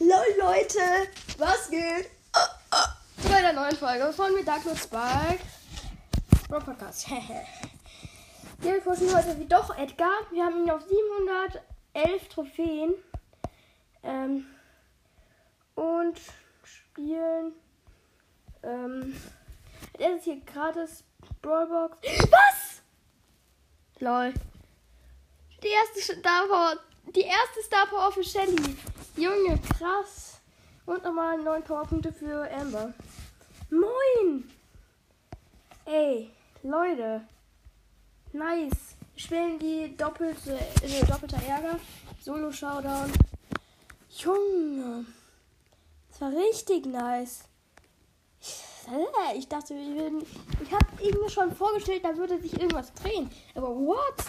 Lol, Leute, was geht? Oh, oh. Zu einer neuen Folge von mir, Dark Lord Spark. Bro Podcast. Wir pushen heute wie doch Edgar. Wir haben ihn auf 711 Trophäen. Ähm, und spielen. Ähm, er ist hier gratis Brawlbox. Was? Lol. Die erste Star Power, die erste Star Power für Shelly. Junge, krass. Und nochmal 9 Powerpunkte für Amber. Moin! Ey, Leute. Nice. Spielen die doppelte, äh, doppelter Ärger. Solo Showdown. Junge. Das war richtig nice. Ich, ich dachte, wir würden. Ich habe irgendwie schon vorgestellt, da würde sich irgendwas drehen. Aber what?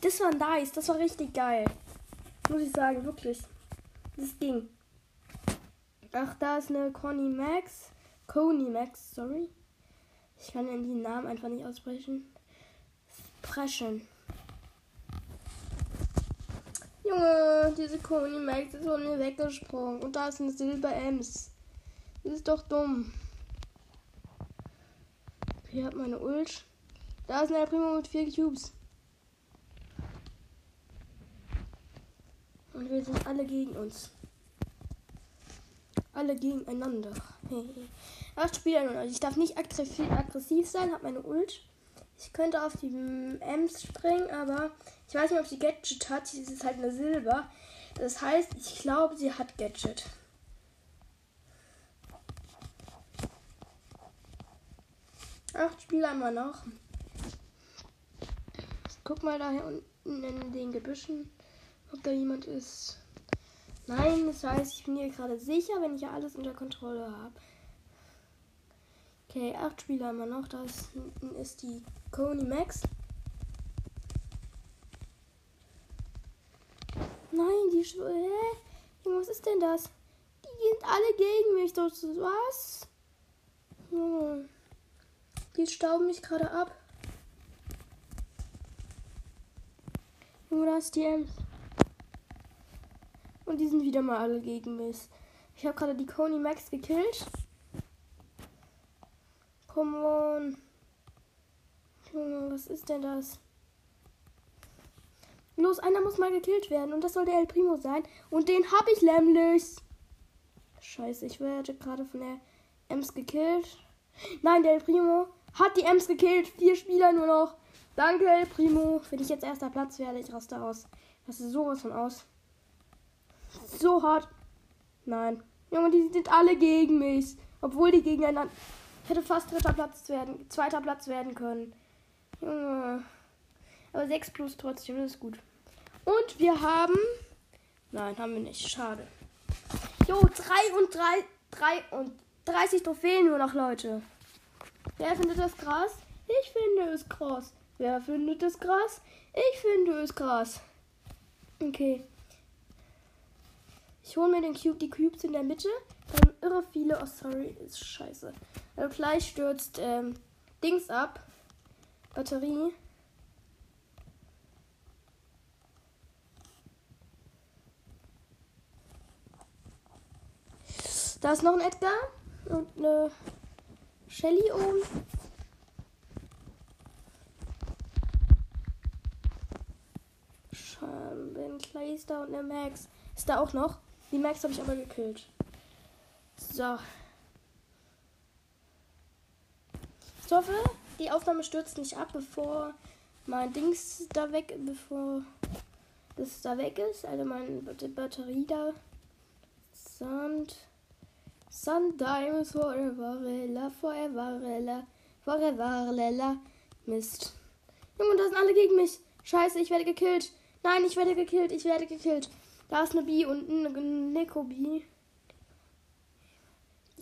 Das war nice. Das war richtig geil. Muss ich sagen, wirklich. Das ging. Ach, da ist eine Conny Max. Coney Max, sorry. Ich kann den Namen einfach nicht aussprechen. Preschen. Junge, diese Coney Max ist von mir weggesprungen. Und da ist eine Silber Ems. Das ist doch dumm. Hier hat meine Ult. Da ist eine Primo mit vier Cubes. Und wir sind alle gegen uns. Alle gegeneinander. Acht Spieler nur. Ich darf nicht aggressiv sein, hab meine Ult. Ich könnte auf die Ems springen, aber ich weiß nicht, ob sie Gadget hat. Sie ist halt eine Silber. Das heißt, ich glaube, sie hat Gadget. Acht Spieler immer noch. Guck mal da unten in den Gebüschen, ob da jemand ist. Nein, das heißt, ich bin hier gerade sicher, wenn ich ja alles unter Kontrolle habe. Okay, acht Spieler wir noch. Da ist, ist die Coney Max. Nein, die Sch Hä? Was ist denn das? Die sind alle gegen mich. Das was? Hm. Die stauben mich gerade ab. Junge, da ist die Ems. Und die sind wieder mal alle gegen mich. Ich habe gerade die Coney Max gekillt. Come on. Junge, was ist denn das? Los, einer muss mal gekillt werden. Und das soll der El Primo sein. Und den habe ich nämlich. Scheiße, ich werde gerade von der Ems gekillt. Nein, der El Primo hat die Ems gekillt. Vier Spieler nur noch. Danke, El Primo. Wenn ich jetzt erster Platz werde, ich raste aus. Das ist sowas von aus. So hart. Nein. Junge, die sind alle gegen mich. Obwohl die gegeneinander. Hätte fast dritter Platz werden, zweiter Platz werden können. Junge. Aber 6 plus trotzdem, das ist gut. Und wir haben. Nein, haben wir nicht. Schade. Jo, 3 und 3, 3 und 30 Trophäen nur noch, Leute. Wer findet das krass? Ich finde es krass. Wer findet es krass? Ich finde es krass. Okay. Ich hole mir den Cube, die Cubes in der Mitte. Dann irre viele. Oh, sorry, ist scheiße. Also gleich stürzt ähm, Dings ab. Batterie. Da ist noch ein Edgar und eine Shelly oben. Ein Kleister und eine Max. Ist da auch noch? Die Max habe ich aber gekillt. So. Ich hoffe, die Aufnahme stürzt nicht ab, bevor mein Dings da weg, bevor das da weg ist. Also meine Batterie da. Sand. Sometimes forever, Rella, forever, Rella, forever, Rella. Mist. Junge, da sind alle gegen mich. Scheiße, ich werde gekillt. Nein, ich werde gekillt. Ich werde gekillt. Da ist eine Bi und eine Neko-Bi.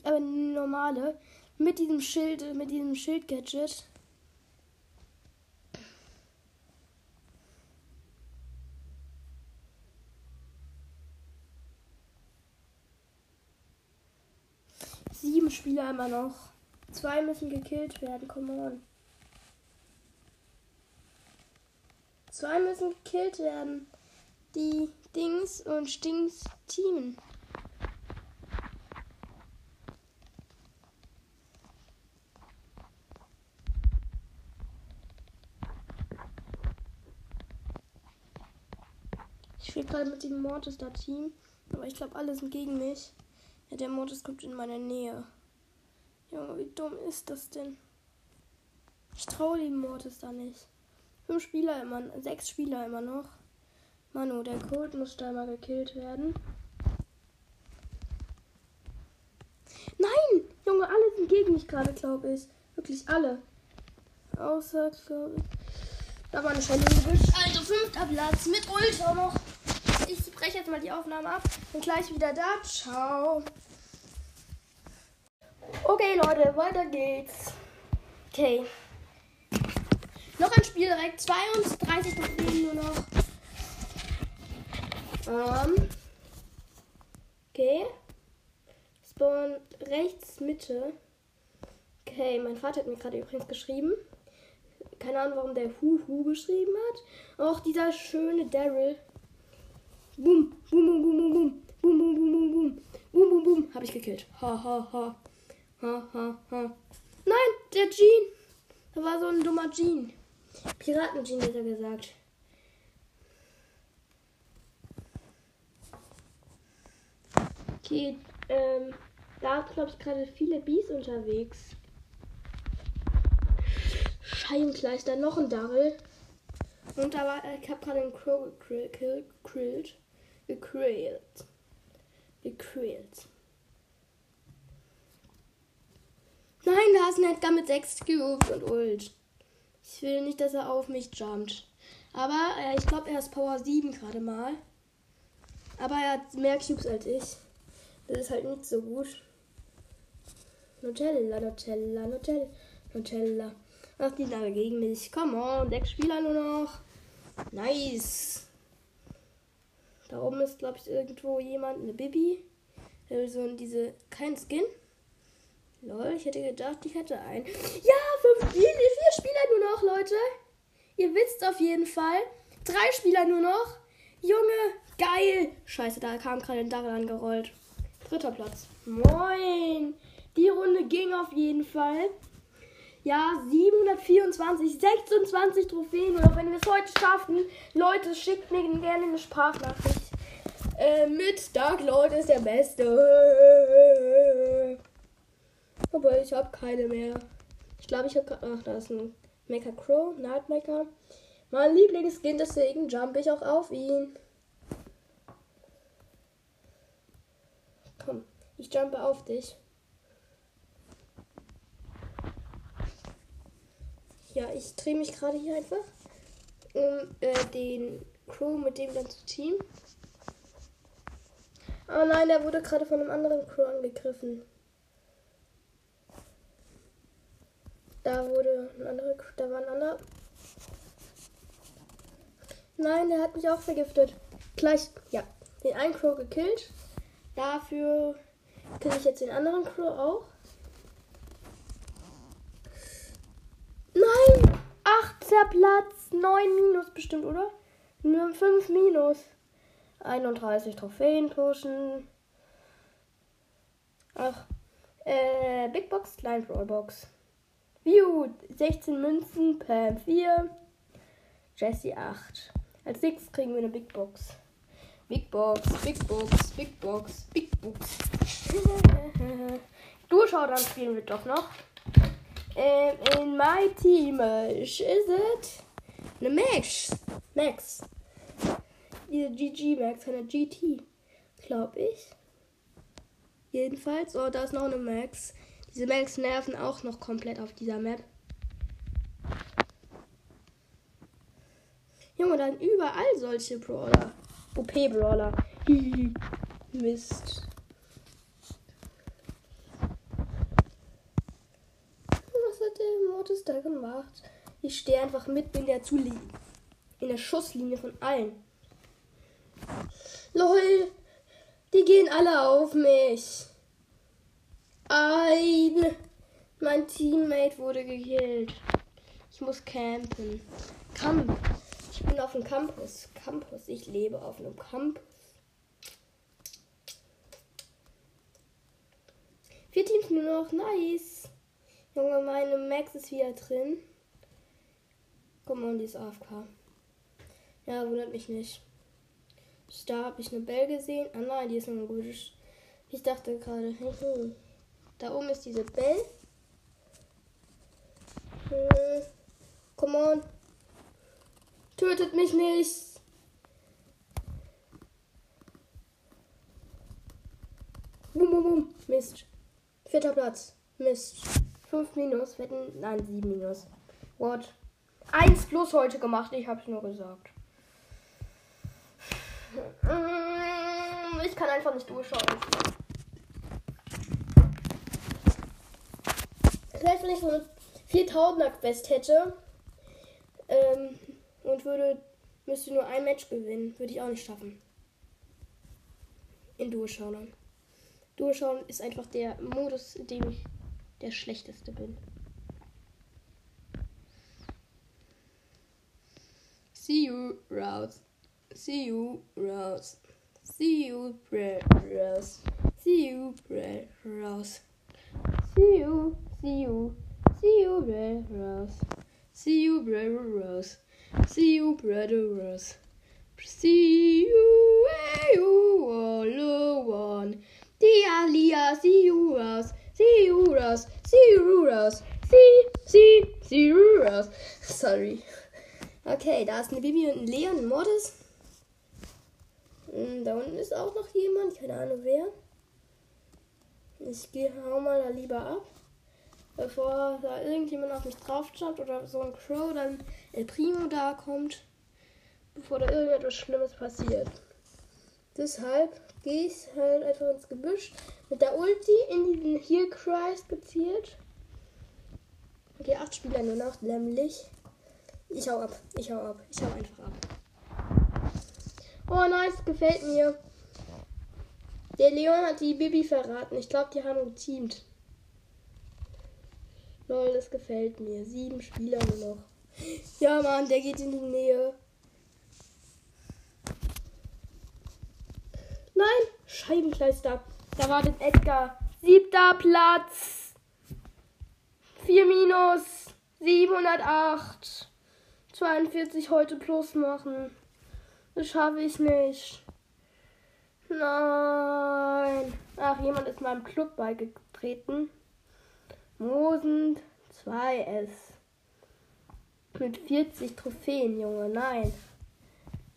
Aber eine normale. Mit diesem Schild, mit diesem Schild-Gadget. Sieben Spieler immer noch. Zwei müssen gekillt werden, come on. Zwei müssen gekillt werden. Die Dings und Stings Team. Ich spiele gerade mit dem Mortis da Team, aber ich glaube, alle sind gegen mich. Ja, der Mortis kommt in meiner Nähe. Junge, wie dumm ist das denn? Ich traue dem Mortis da nicht. Fünf Spieler immer, sechs Spieler immer noch. Manu, der Colt muss da mal gekillt werden. Nein! Junge, alle sind gegen mich gerade, glaube ich. Wirklich alle. Außer, glaube ich. Da war eine Schelle im Gebüsch. Also fünfter Platz mit Ultra noch. Ich breche jetzt mal die Aufnahme ab. Bin gleich wieder da. Ciao. Okay, Leute, weiter geht's. Okay. Noch ein Spiel direkt. 32 Trophäen nur noch. Ähm. Okay. Spawn rechts Mitte. Okay, mein Vater hat mir gerade übrigens geschrieben. Keine Ahnung, warum der Huhu geschrieben hat. Auch dieser schöne Daryl. Boom, boom, boom, boom, boom, boom. Boom, boom, boom, boom, boom. Boom, boom, boom. Hab ich gekillt. Ha, ha, ha. Ha, ha, ha. Nein, der Jean. Da war so ein dummer Jean. Piraten-Jean, hat er gesagt. Okay, ähm, da glaube ich gerade viele Bees unterwegs. Scheibenkleister, noch ein Daryl. Und da war, ich habe gerade einen Crow gekillt. Gekrillt. Gekrillt. Nein, da ist ein Edgar mit 6 Cubes und Ult. Ich will nicht, dass er auf mich jumpt. Aber äh, ich glaube, er ist Power 7 gerade mal. Aber er hat mehr Cubes als ich. Das ist halt nicht so gut. Nutella, Nutella, Nutella, Nutella. Ach, die alle gegen mich. Come on, sechs Spieler nur noch. Nice. Da oben ist, glaube ich, irgendwo jemand, eine Bibi. So diese, kein Skin. Lol, ich hätte gedacht, ich hätte einen. Ja, fünf, vier, vier Spieler nur noch, Leute. Ihr wisst auf jeden Fall. Drei Spieler nur noch. Junge, geil. Scheiße, da kam gerade ein Darrell angerollt. Dritter Platz. Moin. Die Runde ging auf jeden Fall. Ja, 724, 26 Trophäen. Und auch wenn wir es heute schaffen, Leute, schickt mir gerne eine Sprachnachricht. Äh, mit Dark Lord ist der Beste. Aber ich habe keine mehr. Ich glaube, ich habe Ach, da ist ein Mecha Crow, Nightmaker. Mein Lieblingsskin, deswegen jump ich auch auf ihn. Komm, ich jumpe auf dich. Ja, ich drehe mich gerade hier einfach, um äh, den Crew mit dem dann zu team. Oh nein, der wurde gerade von einem anderen Crew angegriffen. Da wurde ein anderer, da war ein anderer. Nein, der hat mich auch vergiftet. Gleich, ja, den einen Crow gekillt. Dafür kill ich jetzt den anderen Crow auch. Nein! Achter Platz, 9 minus bestimmt, oder? Nur 5 minus. 31 Trophäen pushen. Ach, äh, Big Box, Klein Rollbox. View 16 Münzen, Pam 4, Jesse 8. Als nächstes kriegen wir eine Big Box. Big Box, Big Box, Big Box, Big Box. Durchschau, dann spielen wir doch noch. Ähm, in my team is it eine Max. Max. Diese GG Max, eine GT, glaube ich. Jedenfalls. Oh, da ist noch eine Max. Diese Max nerven auch noch komplett auf dieser Map. Junge, dann überall solche Brawler. OP-Brawler. Mist. Was hat der Mortis da gemacht? Ich stehe einfach mitten in der Zulinie. In der Schusslinie von allen. LOL. Die gehen alle auf mich. Ein. Mein Teammate wurde gekillt. Ich muss campen. Camp. Bin auf dem Campus. Campus. Ich lebe auf einem Campus. Vier Teams nur noch. Nice. Junge, meine Max ist wieder drin. Guck mal, die ist AFK. Ja, wundert mich nicht. Da habe ich eine Bell gesehen. Ah nein, die ist noch gut. Ich dachte gerade, hm, da oben ist diese Bell. Hm, come on. Tötet mich nicht. Bum, bum, bum. Mist. Vierter Platz. Mist. 5 minus. Wetten. Nein, 7 minus. What? 1 plus heute gemacht. Ich hab's nur gesagt. Ich kann einfach nicht durchschauen. Vielleicht, wenn ich so eine 4000er Quest hätte ähm, und würde, müsste nur ein Match gewinnen, würde ich auch nicht schaffen. In Durchschauen. Durchschauen ist einfach der Modus, in dem ich der schlechteste bin. See you, Rouse. See you, Rouse. See you, Rose. See you, Rose. See you, see you, see you, Rose. See you, Rose. See you, brother Rose. See you, you all one. Dia, Lia, see you, Rose. See you, Rose. See you, Rose. See, see, see you, Rose. Sorry. Okay, da ist eine Bibi und ein Leon, Mortis. Hm, da unten ist auch noch jemand, keine Ahnung wer. Ich gehe hau mal da lieber ab. Bevor da irgendjemand auf mich drauf oder so ein Crow dann El Primo da kommt. Bevor da irgendetwas Schlimmes passiert. Deshalb gehe ich halt einfach ins Gebüsch mit der Ulti in diesen Heal Christ gezielt. Okay, acht Spieler nur noch, nämlich. Ich hau ab. Ich hau ab. Ich hau einfach ab. Oh, nice. Gefällt mir. Der Leon hat die Bibi verraten. Ich glaube, die haben geteamt. Lol, das gefällt mir. Sieben Spieler nur noch. Ja, Mann, der geht in die Nähe. Nein, Scheibenkleister. Da wartet Edgar. Siebter Platz. 4 minus. 708. 42 heute plus machen. Das schaffe ich nicht. Nein. Ach, jemand ist meinem Club beigetreten. Mosend 2S. Mit 40 Trophäen, Junge. Nein.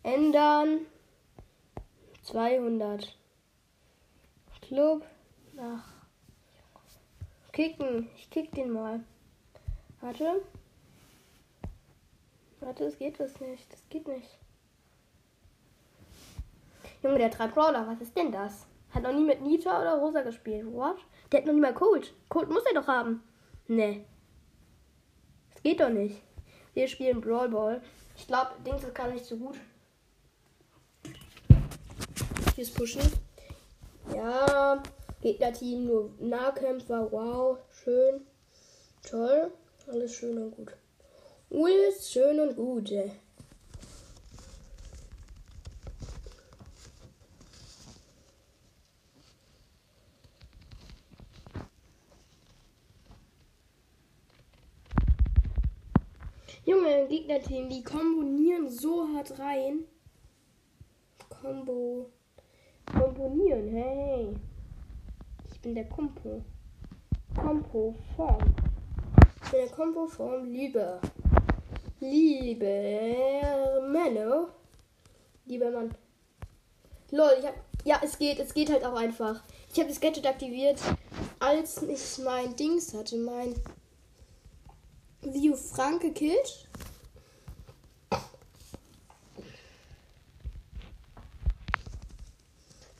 Ändern. 200. Club. Ach. Kicken. Ich kick den mal. Warte. Warte, es geht das nicht. Das geht nicht. Junge, der drei Brawler, was ist denn das? Hat noch nie mit Nita oder Rosa gespielt. What? Der hat noch nie mal Cold. Cold muss er doch haben. Nee. Das geht doch nicht. Wir spielen Brawl Ball. Ich glaube, Dings kann nicht so gut. Hier ist Pushen. Ja, Gegner-Team nur Nahkämpfer. Wow, schön. Toll. Alles schön und gut. Alles schön und gut. Junge, Gegnerteam, die kombinieren so hart rein. Combo. Komponieren, hey. Ich bin der Kompo. Kompo-Form. Ich bin der Kompo-Form Liebe. Liebe Männer. Lieber Mann. Lol, ich hab. Ja, es geht. Es geht halt auch einfach. Ich habe das Gadget aktiviert, als ich mein Dings hatte. Mein View Frank gekillt.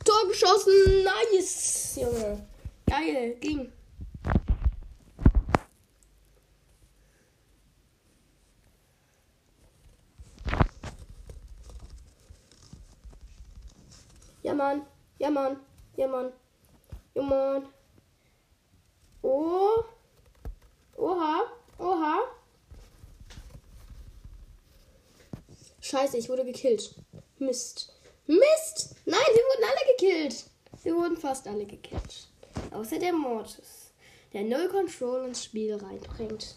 Tor geschossen. Nice, Junge. Geil, ging. Ja, Mann. Ja, Mann. Ja, Mann. Ja, Mann. Oh. Oha. Oha. Scheiße, ich wurde gekillt. Mist. Mist! Nein, wir wurden alle gekillt. Wir wurden fast alle gekillt. Außer der Mortis, der Null Control ins Spiel reinbringt.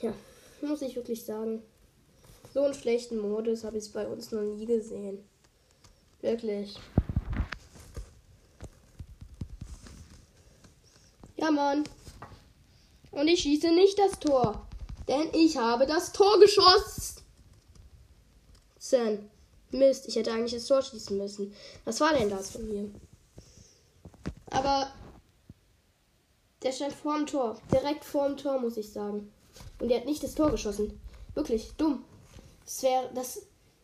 Ja, muss ich wirklich sagen. So einen schlechten Modus habe ich bei uns noch nie gesehen. Wirklich. Ja, Mann. Und ich schieße nicht das Tor. Denn ich habe das Tor geschossen. Mist, ich hätte eigentlich das Tor schießen müssen. Was war denn das von mir? Aber der stand vorm Tor. Direkt vorm Tor, muss ich sagen. Und der hat nicht das Tor geschossen. Wirklich, dumm. Das wäre, das,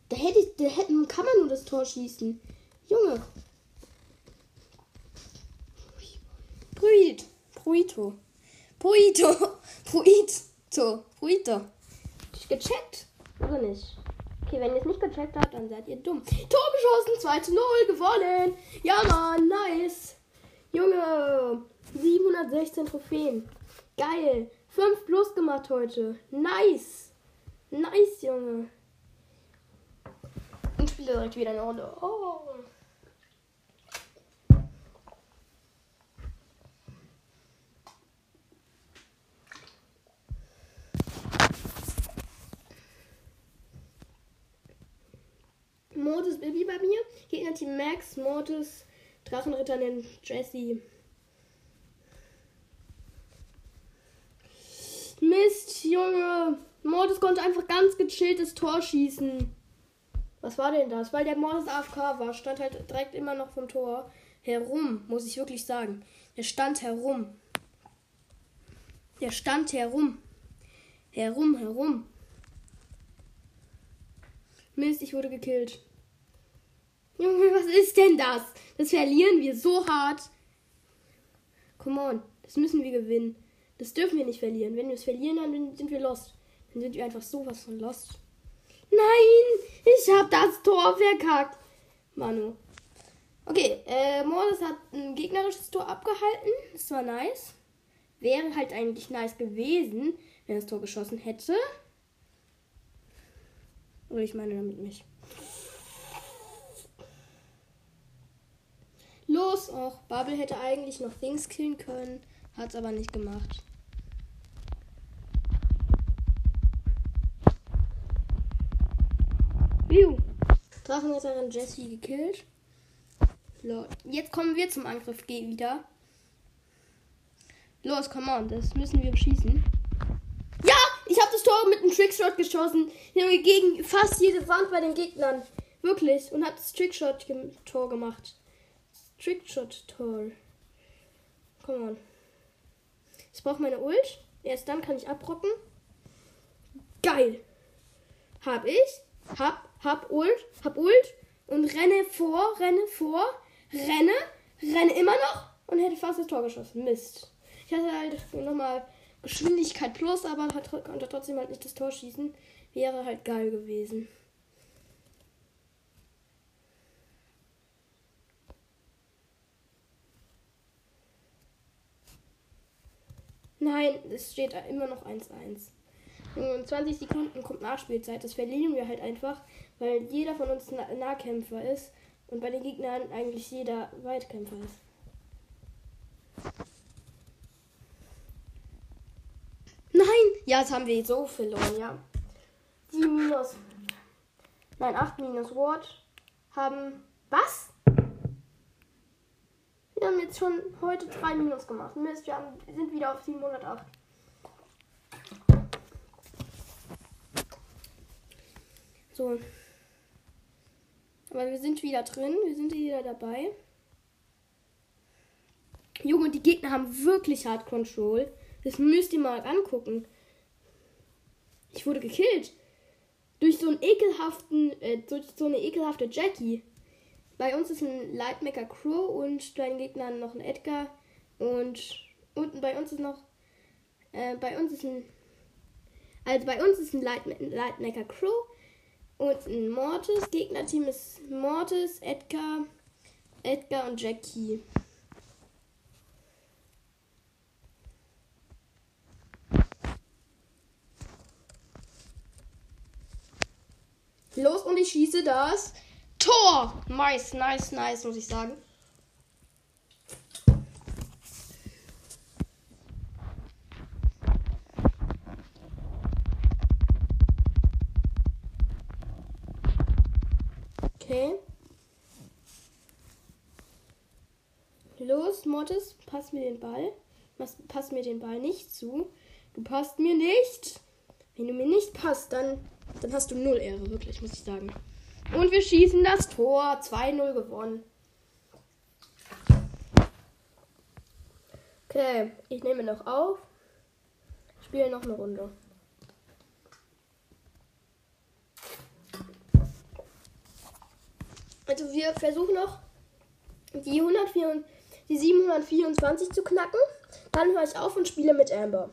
da hätte, da hätten, kann man nur das Tor schießen. Junge. Pruit. Pruito. Pruito. Pruito. Pruito. Gecheckt? Oder nicht? Okay, wenn ihr es nicht gecheckt habt, dann seid ihr dumm. Tor geschossen, 2 zu 0, gewonnen. Ja, Mann, nice. Junge, 716 Trophäen. Geil. 5 plus gemacht heute. Nice. Nice, Junge. Und spiele direkt wieder eine Runde. Oh. Mortis Baby bei mir. Gegner Team Max, Mortis, Drachenritter nennt Jesse. Mist, Junge. Mortis konnte einfach ganz gechillt das Tor schießen. Was war denn das? Weil der Mortis AFK war, stand halt direkt immer noch vom Tor herum, muss ich wirklich sagen. Der stand herum. Der stand herum. Herum, herum. Mist, ich wurde gekillt. Junge, was ist denn das? Das verlieren wir so hart. Come on, das müssen wir gewinnen. Das dürfen wir nicht verlieren. Wenn wir es verlieren, dann sind wir lost. Dann sind wir einfach sowas von lost. Nein, ich hab das Tor verkackt. Manu. Okay, äh, Mordes hat ein gegnerisches Tor abgehalten. Das war nice. Wäre halt eigentlich nice gewesen, wenn er das Tor geschossen hätte. Oder ich meine damit nicht. Los, auch Bubble hätte eigentlich noch Things killen können, hat es aber nicht gemacht. Juhu. Drachenretterin Jessie gekillt. Lol. Jetzt kommen wir zum Angriff G wieder. Los, come on, das müssen wir schießen. Ja, ich habe das Tor mit einem Trickshot geschossen. Gegen fast jede Wand bei den Gegnern. Wirklich. Und habe das Trickshot-Tor gemacht. Trickshot-Tor. Come on. Ich brauche meine Ult. Erst dann kann ich abrocken. Geil. Hab ich. Hab, hab Ult. Hab Ult. Und renne vor, renne vor, renne, renne immer noch und hätte fast das Tor geschossen. Mist. Ich hatte halt nochmal Geschwindigkeit plus, aber konnte trotzdem halt nicht das Tor schießen. Wäre halt geil gewesen. Nein, es steht immer noch 1-1. In 20 Sekunden kommt Nachspielzeit. Das verlieren wir halt einfach, weil jeder von uns ein Nahkämpfer ist und bei den Gegnern eigentlich jeder Weitkämpfer ist. Nein! Ja, jetzt haben wir so verloren, ja. 7 minus. Nein, 8 minus Ward haben. Was? Wir haben jetzt schon heute 3 Minus gemacht. Mist, wir sind wieder auf 708. So. Aber wir sind wieder drin. Wir sind wieder dabei. Junge, die Gegner haben wirklich Hard Control. Das müsst ihr mal angucken. Ich wurde gekillt. Durch so einen ekelhaften, äh, durch so eine ekelhafte Jackie. Bei uns ist ein Lightmaker Crow und bei den Gegnern noch ein Edgar. Und unten bei uns ist noch. Äh, bei uns ist ein. Also bei uns ist ein Light, Lightmaker Crow und ein Mortis. Gegnerteam ist Mortis, Edgar, Edgar und Jackie. Los und ich schieße das Tor! Nice, nice, nice, muss ich sagen. Okay. Los, Mortis, pass mir den Ball. Pass, pass mir den Ball nicht zu. Du passt mir nicht. Wenn du mir nicht passt, dann, dann hast du null Ehre, wirklich, muss ich sagen. Und wir schießen das Tor. 2-0 gewonnen. Okay, ich nehme noch auf. Spiele noch eine Runde. Also wir versuchen noch die, 104, die 724 zu knacken. Dann höre ich auf und spiele mit Amber.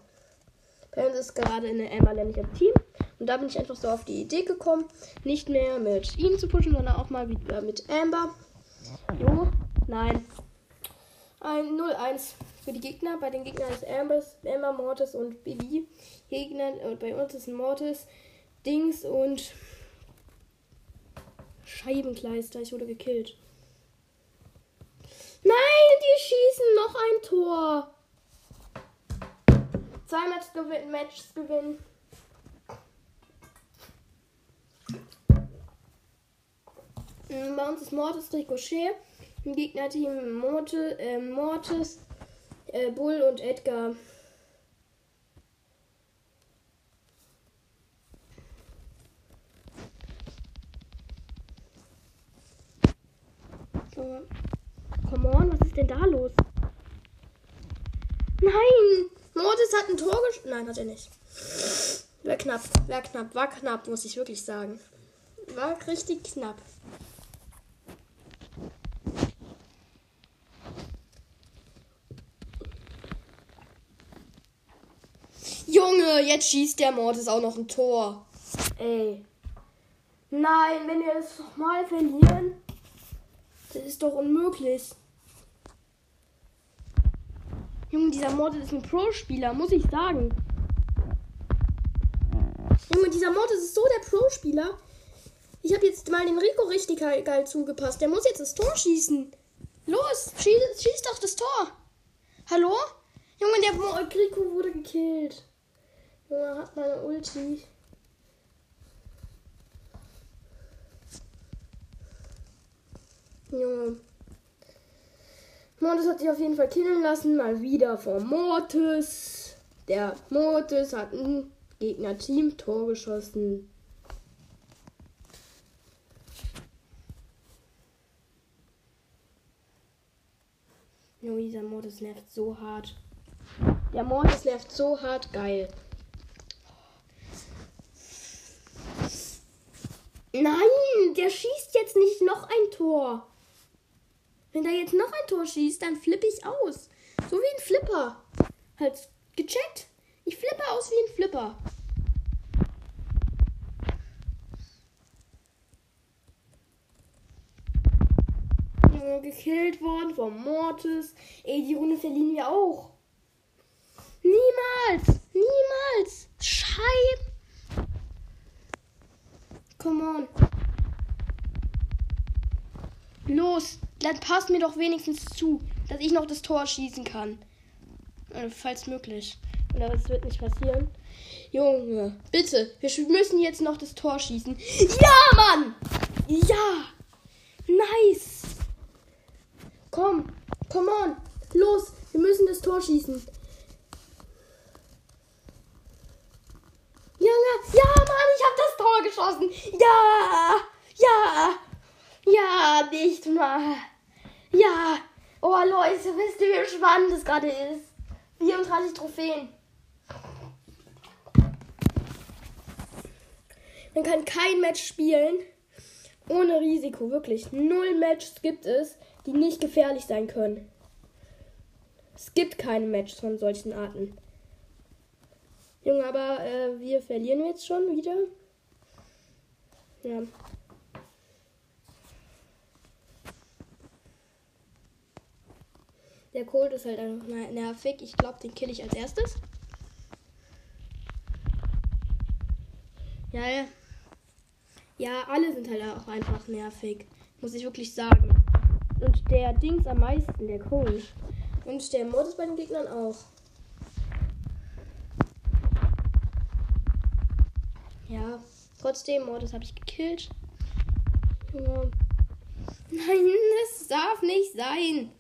Bei uns ist gerade eine Amber nämlich im Team. Und da bin ich einfach so auf die Idee gekommen, nicht mehr mit ihnen zu pushen, sondern auch mal wieder mit Amber. Jo, nein. Ein 0-1 für die Gegner. Bei den Gegnern ist Ambers, Amber, Mortis und Bibi. Gegner, und bei uns ist Mortis, Dings und Scheibenkleister. Ich wurde gekillt. Nein, die schießen noch ein Tor. Zwei Matches gewinnen, Matches gewinnen. Bei uns ist Mortis Ricochet. Im Gegnerteam Morte, äh, Mortis, äh, Bull und Edgar. Come on, was ist denn da los? Nein! Mortis hat ein Tor gesch... Nein, hat er nicht. War knapp, war knapp, war knapp, muss ich wirklich sagen. War richtig knapp. Junge, jetzt schießt der Mortis auch noch ein Tor. Ey. Nein, wenn wir das nochmal verlieren, das ist doch unmöglich. Junge, dieser Mortis ist ein Pro-Spieler, muss ich sagen. Junge, dieser Mortis ist so der Pro-Spieler. Ich habe jetzt mal den Rico richtig geil zugepasst. Der muss jetzt das Tor schießen. Los, schieß, schieß doch das Tor. Hallo? Junge, der Rico wurde gekillt. Junge, hat meine Ulti. Junge. Mortis hat sich auf jeden Fall killen lassen. Mal wieder von Mortis. Der Mortis hat ein Gegner-Team Tor geschossen. Junge, dieser Mortis nervt so hart. Der Mortis nervt so hart. Geil. Nein, der schießt jetzt nicht noch ein Tor. Wenn der jetzt noch ein Tor schießt, dann flippe ich aus. So wie ein Flipper. Halt gecheckt? Ich flippe aus wie ein Flipper. gekillt worden vom Mortis. Ey, die Runde verlieren wir auch. Niemals! Niemals! Scheibe! Come on. Los, dann passt mir doch wenigstens zu, dass ich noch das Tor schießen kann. Äh, falls möglich. Oder das wird nicht passieren. Junge, bitte, wir müssen jetzt noch das Tor schießen. Ja, Mann! Ja! Nice! Komm, come on! Los, wir müssen das Tor schießen. Junge, ja, Mann, ich hab das Tor geschossen. Ja, ja, ja, nicht mal. Ja. Oh, Leute, wisst ihr, wie spannend das gerade ist? 34 Trophäen. Man kann kein Match spielen ohne Risiko. Wirklich. Null Matches gibt es, die nicht gefährlich sein können. Es gibt keine Matches von solchen Arten. Junge, aber äh, wir verlieren jetzt schon wieder. Ja. Der Cold ist halt einfach nervig. Ich glaube, den kill ich als erstes. Ja, ja. Ja, alle sind halt auch einfach nervig. Muss ich wirklich sagen. Und der Dings am meisten, der Cold. Und der Modus bei den Gegnern auch. Ja, trotzdem, oh, das habe ich gekillt. Nein, das darf nicht sein.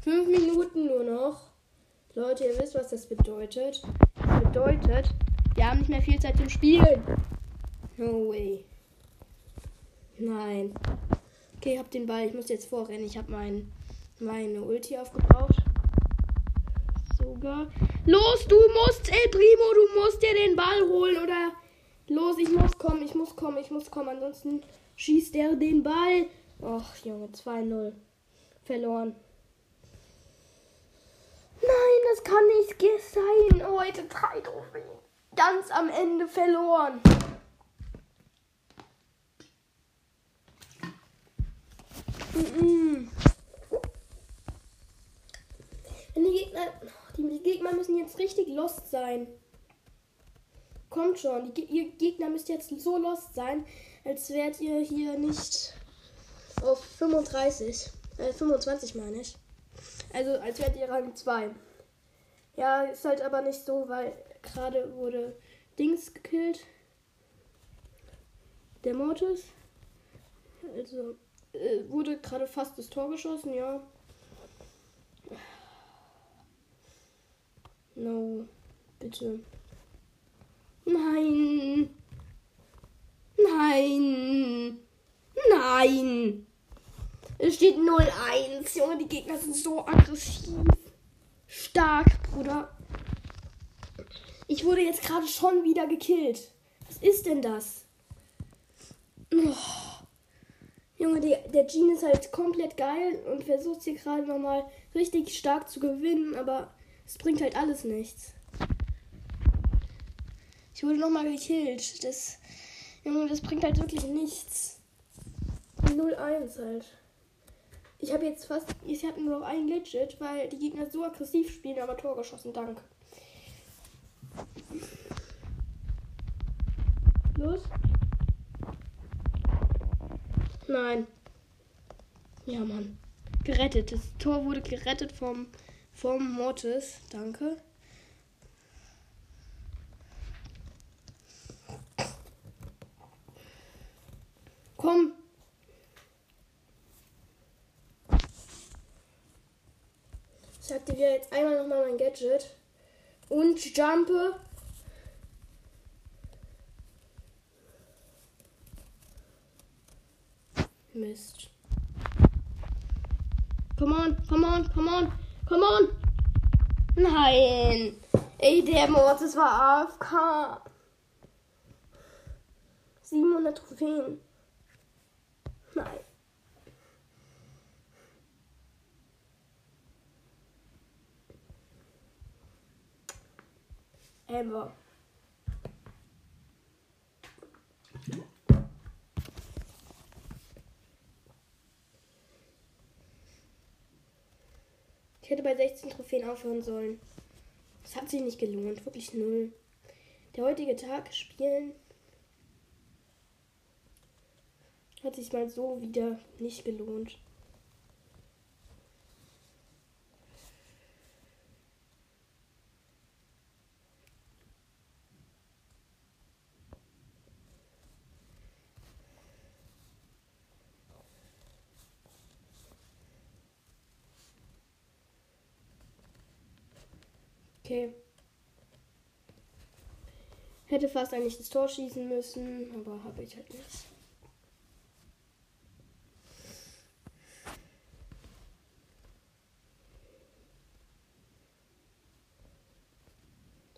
Fünf Minuten nur noch. Leute, ihr wisst, was das bedeutet. Das bedeutet, wir haben nicht mehr viel Zeit zum Spielen. No way. Nein. Okay, ich hab den Ball. Ich muss jetzt vorrennen. Ich habe mein, meine Ulti aufgebraucht. Sogar. Los, du musst, El Primo, du musst dir den Ball holen oder. Los, ich muss kommen, ich muss kommen, ich muss kommen. Ansonsten schießt er den Ball. Ach, Junge, 2-0. Verloren. Nein, das kann nicht sein. Heute drei Trophäen. Ganz am Ende verloren. Mm Die Gegner, die Gegner müssen jetzt richtig lost sein. Kommt schon, die, ihr Gegner müsst jetzt so lost sein, als wärt ihr hier nicht auf 35. Äh, 25 meine ich. Also als wärt ihr Rang 2. Ja, ist halt aber nicht so, weil gerade wurde Dings gekillt. Der Mortis. Also äh, wurde gerade fast das Tor geschossen, ja. No, bitte. Nein. Nein. Nein. Es steht 0-1. Junge, die Gegner sind so aggressiv. Stark, Bruder. Ich wurde jetzt gerade schon wieder gekillt. Was ist denn das? Oh. Junge, der, der Jean ist halt komplett geil und versucht hier gerade nochmal richtig stark zu gewinnen, aber es bringt halt alles nichts. Ich wurde nochmal gekillt. Das, Junge, das bringt halt wirklich nichts. 0-1 halt. Ich habe jetzt fast. Ich habe nur noch ein Gadget, weil die Gegner so aggressiv spielen, aber Tor geschossen. Dank. Los. Nein. Ja, Mann. Gerettet. Das Tor wurde gerettet vom, vom Mortis. Danke. Komm. Ich aktiviere jetzt einmal nochmal mein Gadget. Und jumpe. Mist. Come on, come on, come on, come on. Nein. Ey, der Mortis war AFK. 700 Trophäen. Nein. Amber. Hätte bei 16 Trophäen aufhören sollen. Das hat sich nicht gelohnt. Wirklich null. Der heutige Tag spielen hat sich mal so wieder nicht gelohnt. Okay. Hätte fast eigentlich das Tor schießen müssen, aber habe ich halt nicht.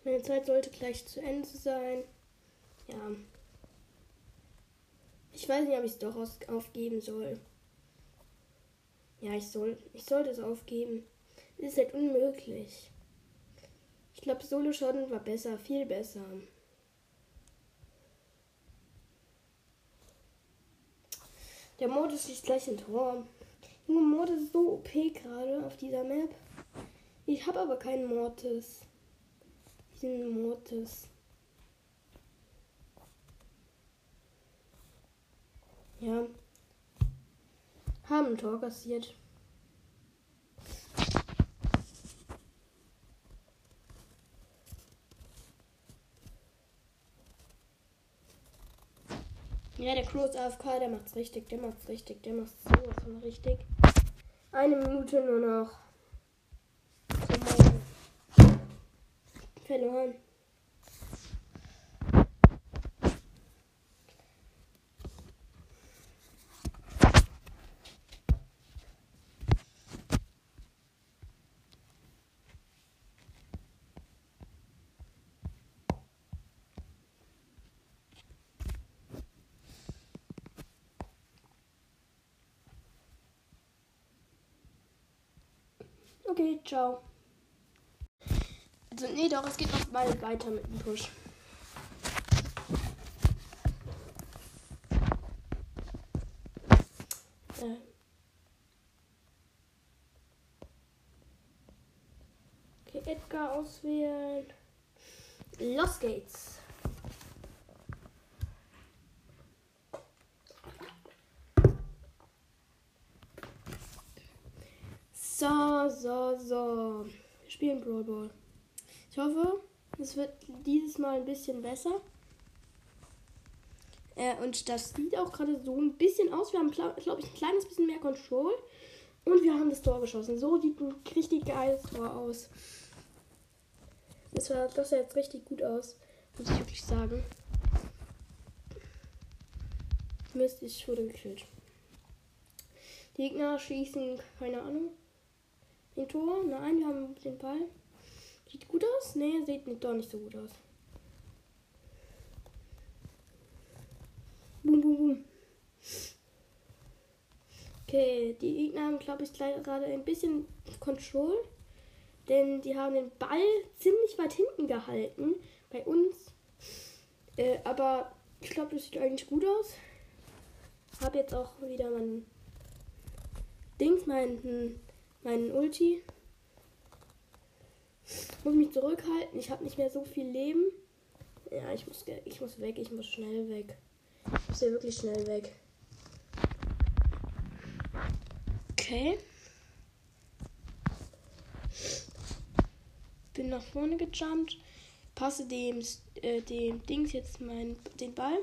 Meine Zeit sollte gleich zu Ende sein. Ja. Ich weiß nicht, ob ich es doch aufgeben soll. Ja, ich soll. Ich sollte es aufgeben. Es ist halt unmöglich. Ich glaube, Solo Schaden war besser, viel besser. Der Modus ist gleich ein Tor. Junge, Mortis ist so OP gerade auf dieser Map. Ich habe aber keinen Mortis. Diesen Mortis. Ja. Haben ein Tor kassiert. Ja, der Crow AFK, der macht's richtig, der macht's richtig, der macht's sowas von richtig. Eine Minute nur noch. Verloren. Okay, ciao. Also, nee, doch, es geht noch mal weiter mit dem Push. Äh. Okay, Edgar auswählen. Los geht's. So. Wir spielen Brawl Ball. Ich hoffe, es wird dieses Mal ein bisschen besser. Äh, und das sieht auch gerade so ein bisschen aus. Wir haben, glaube ich, ein kleines bisschen mehr Control. Und wir haben das Tor geschossen. So sieht ein richtig geiles Tor aus. Das, war, das sah jetzt richtig gut aus. Muss ich wirklich sagen. Mist, ich wurde gekillt. Die Gegner schießen, keine Ahnung. Den Tor? Nein, wir haben den Ball. Sieht gut aus? Nee, sieht nicht, doch nicht so gut aus. Boom, boom, boom. Okay, die Gegner haben, glaube ich, gerade ein bisschen Control. Denn die haben den Ball ziemlich weit hinten gehalten. Bei uns. Äh, aber ich glaube, das sieht eigentlich gut aus. Habe jetzt auch wieder mein Dings, mein, mein Ulti. Muss mich zurückhalten. Ich habe nicht mehr so viel Leben. Ja, ich muss, ich muss weg. Ich muss schnell weg. Ich muss ja wirklich schnell weg. Okay. Bin nach vorne gejumpt. Passe dem, äh, dem Dings jetzt mein, den Ball.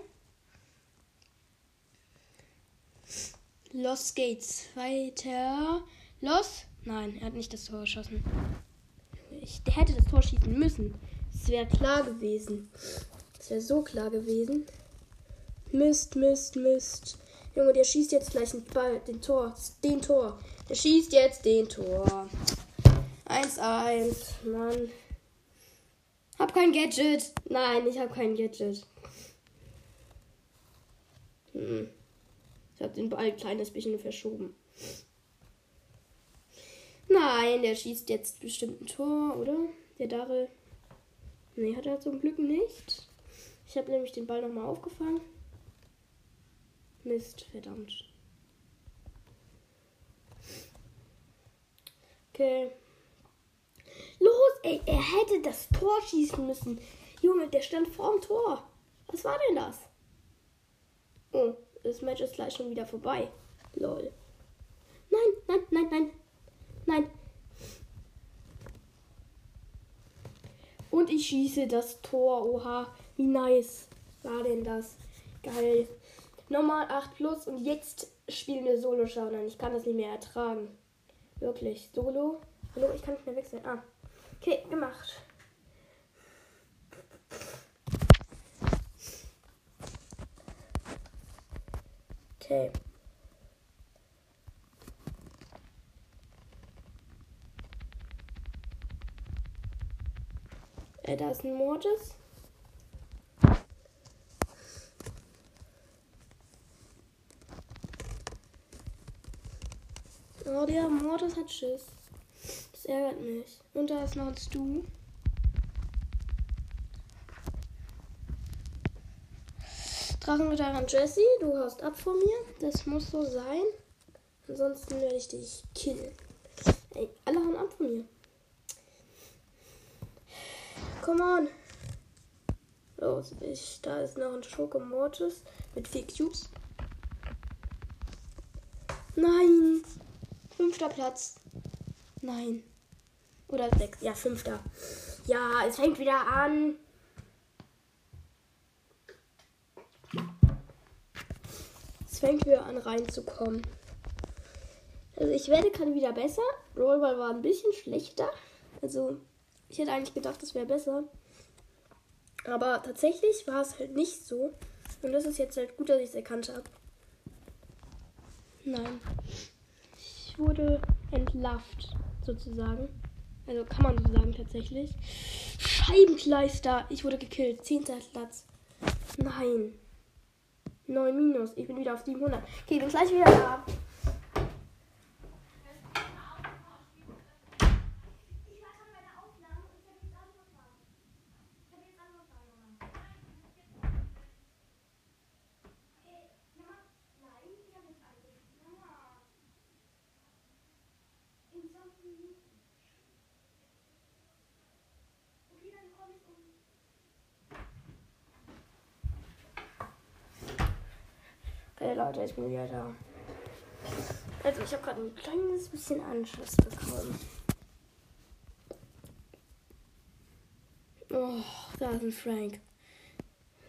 Los geht's. Weiter. Los. Nein, er hat nicht das Tor geschossen. Ich hätte das Tor schießen müssen. Es wäre klar gewesen. Es wäre so klar gewesen. Mist, Mist, Mist. Junge, der schießt jetzt gleich den Ball, den Tor, den Tor. Der schießt jetzt den Tor. 1-1, Mann. Hab kein Gadget. Nein, ich hab kein Gadget. Hm. Ich hab den Ball ein kleines bisschen verschoben. Nein, der schießt jetzt bestimmt ein Tor, oder? Der Daryl. Nee, hat er zum Glück nicht. Ich habe nämlich den Ball nochmal aufgefangen. Mist, verdammt. Okay. Los, ey, er hätte das Tor schießen müssen. Junge, der stand vorm Tor. Was war denn das? Oh, das Match ist gleich schon wieder vorbei. Lol. Nein, nein, nein, nein. Nein. Und ich schieße das Tor. Oha, wie nice war denn das? Geil. Nochmal 8 plus und jetzt spielen wir Solo Showdown. Ich kann das nicht mehr ertragen. Wirklich. Solo. Hallo, ich kann nicht mehr wechseln. Ah. Okay, gemacht. Okay. Äh, da ist ein Mortis. Oh, der Mortis hat Schiss. Das ärgert mich. Und da ist noch ein Stu. Drachenritter an Jesse, du haust ab von mir. Das muss so sein. Ansonsten werde ich dich killen. Ey, alle hauen ab von mir. Come on. Los, ich, da ist noch ein Schoko Mortis mit vier Cubes. Nein. Fünfter Platz. Nein. Oder sechs. Ja, fünfter. Ja, es fängt wieder an. Es fängt wieder an reinzukommen. Also ich werde gerade wieder besser. Rollball war ein bisschen schlechter. Also Ich hätte eigentlich gedacht, das wäre besser. Aber tatsächlich war es halt nicht so. Und das ist jetzt halt gut, dass ich es erkannt habe. Nein. Ich wurde entlarvt, sozusagen. Also kann man so sagen tatsächlich. Scheibenkleister. Ich wurde gekillt. Zehnter Platz. Nein. 9 minus. Ich bin wieder auf 700. Okay, bin gleich wieder da. Okay, Leute, ich bin wieder da. Also, ich habe gerade ein kleines bisschen Anschluss bekommen. Oh, da ist ein Frank.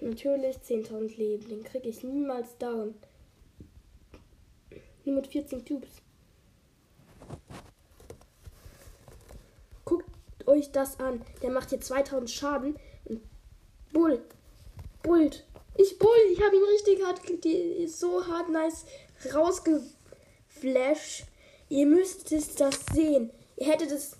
Natürlich 10.000 Leben. Den kriege ich niemals down. Nur mit 14 Cubes. Guckt euch das an. Der macht hier 2000 Schaden. Bull. Bullt. Ich bull, ich habe ihn richtig hart, die so hart nice rausgeflasht. Ihr müsstet das sehen. Ihr hättet es,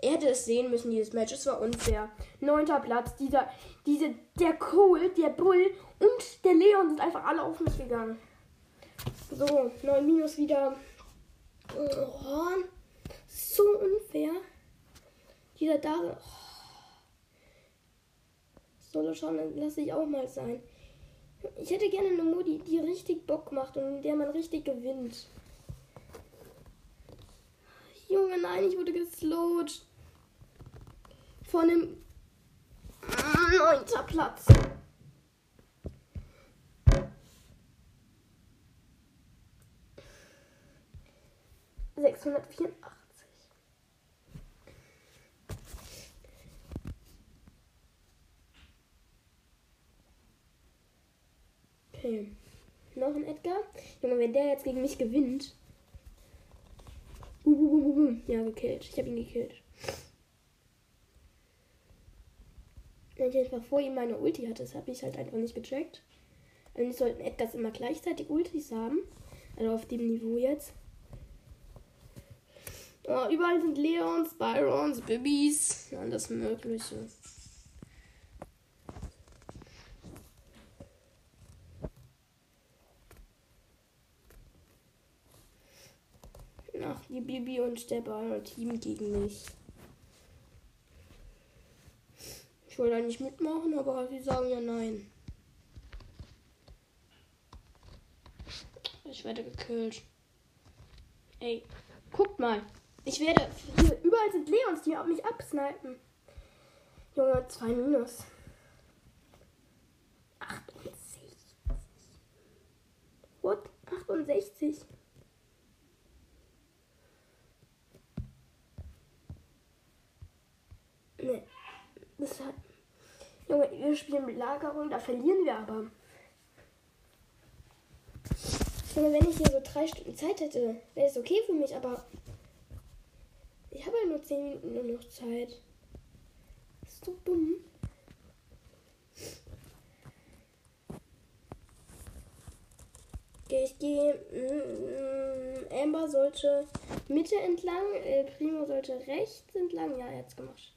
er hätte es sehen müssen, dieses Match. Es war unfair. Neunter Platz, dieser, diese, der Cole, der Bull und der Leon sind einfach alle auf mich gegangen. So, 9 Minus wieder. Oh, so unfair. Dieser da. Oh. Solo schauen lasse ich auch mal sein. Ich hätte gerne eine Modi, die richtig Bock macht und in der man richtig gewinnt. Junge, nein, ich wurde geslowt. Von dem neunter Platz. Sechshundertvierundachtzig. Okay. Noch ein Edgar. Junge, wenn der jetzt gegen mich gewinnt. Uh, uh, uh. Ja, gekillt. Ich habe ihn gekillt. Wenn ich einfach vor ihm meine Ulti hatte, das habe ich halt einfach nicht gecheckt. Eigentlich sollten Edgars immer gleichzeitig Ultis haben. Also auf dem Niveau jetzt. Oh, überall sind Leons, Byrons, Bibis. Alles Mögliche. Ach, die Bibi und der Byron Team gegen mich. Ich wollte eigentlich mitmachen, aber sie sagen ja nein. Ich werde gekillt. Ey, guckt mal. Ich werde. Hier, überall sind Leons, die auf mich absnipen. Junge, 2 minus. 68. What? 68. Nee. Das hat. Junge, wir spielen mit Lagerung, da verlieren wir aber. Junge, wenn ich hier so drei Stunden Zeit hätte, wäre es okay für mich, aber ich habe ja nur zehn Minuten nur noch Zeit. Das ist so dumm. Okay, ich gehe. Mm, Amber sollte Mitte entlang, äh, Primo sollte rechts entlang. Ja, er hat's gemacht.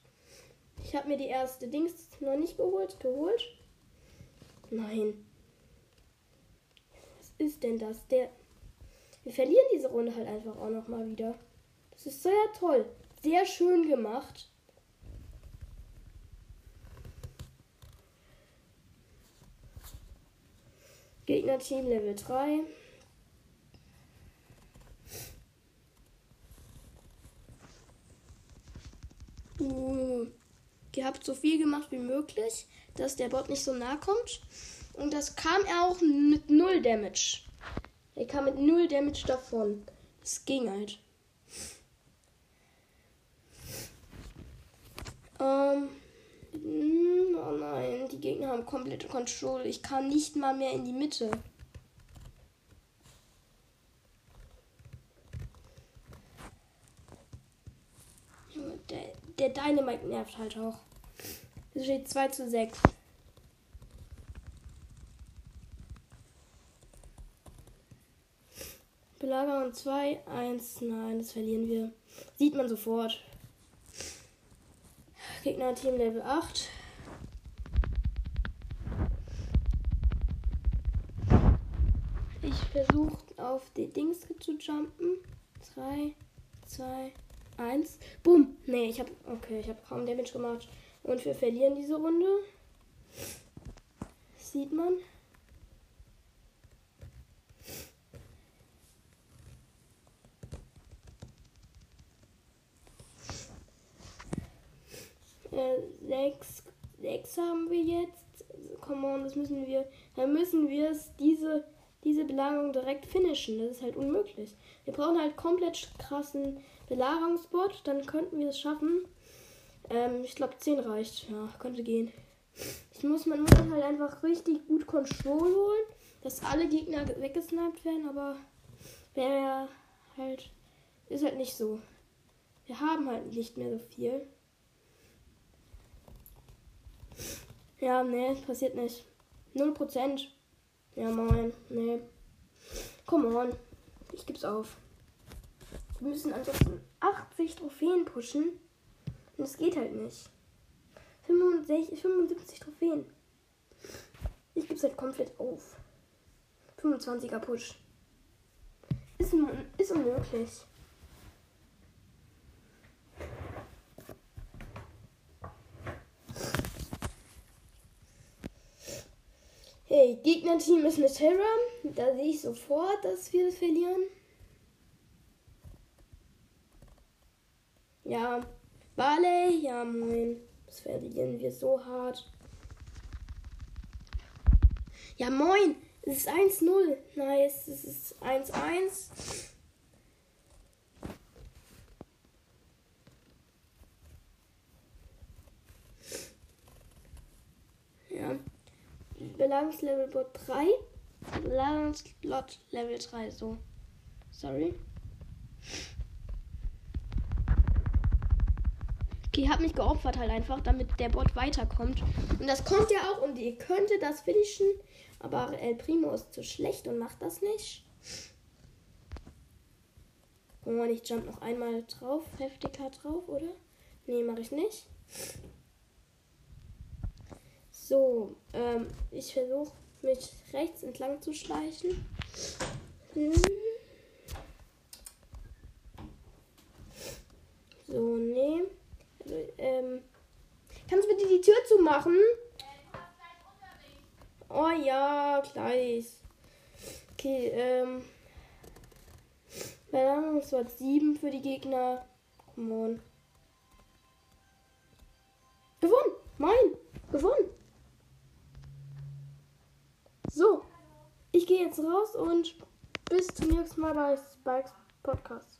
Ich habe mir die erste Dings noch nicht geholt. Geholt? Nein. Was ist denn das? Der. Wir verlieren diese Runde halt einfach auch noch mal wieder. Das ist sehr toll. Sehr schön gemacht. Gegner-Team Level 3. Uh, ihr habt so viel gemacht wie möglich, dass der Bot nicht so nah kommt. Und das kam er auch mit null Damage. Er kam mit null Damage davon. Es ging halt. Ähm. Oh nein, die Gegner haben komplette Control. Ich kann nicht mal mehr in die Mitte. Der Dynamite nervt halt auch. Es steht 2 zu 6. Belagerung 2, 1. Nein, das verlieren wir. Sieht man sofort. Gegner Team Level 8. Ich versuche auf die Dings zu jumpen. 3, 2, 1. Boom. Nee, ich habe. Okay, ich habe kaum Damage gemacht. Und wir verlieren diese Runde. Sieht man. Äh, sechs, sechs haben wir jetzt. Come on, das müssen wir. Dann müssen wir es diese diese Belagerung direkt finishen. Das ist halt unmöglich. Wir brauchen halt komplett krassen Belagerungsbot. Dann könnten wir es schaffen. Ähm, ich glaube 10 reicht. Ja, könnte gehen. Ich muss, man muss halt einfach richtig gut Control holen, dass alle Gegner weggesniped werden, aber wäre halt, ist halt nicht so. Wir haben halt nicht mehr so viel. Ja, nee, passiert nicht. 0%. Ja, moin. Nee. Come on. Ich geb's auf. Wir müssen ansonsten 80 Trophäen pushen. Und es geht halt nicht. 65, 75 Trophäen. Ich geb's halt komplett auf. 25er Push. Ist, ist unmöglich. Hey, Gegnerteam ist eine Terra. Da sehe ich sofort, dass wir das verlieren. Ja, Barley, ja moin. Das verlieren wir so hart. Ja moin, es ist 1-0. Nice, es ist 1-1. Ja. Belagerungslevel Bot 3. Belagerungslot Level 3, so. Sorry. Okay, hab mich geopfert halt einfach, damit der Bot weiterkommt. Und das kommt ja auch und ihr könntet das finishen. Aber El Primo ist zu schlecht und macht das nicht. Guck mal, ich jump noch einmal drauf, heftiger drauf, oder? Nee, mache ich nicht. So, ähm, ich versuche mich rechts entlang zu schleichen. Hm. So, nee. Ähm, kannst du bitte die Tür zumachen? Oh ja, gleich. Okay, ähm. Belagerungswort 7 für die Gegner. Come on. Gewonnen! Mein! Gewonnen! So, ich gehe jetzt raus und bis zum nächsten Mal bei Spikes Podcast.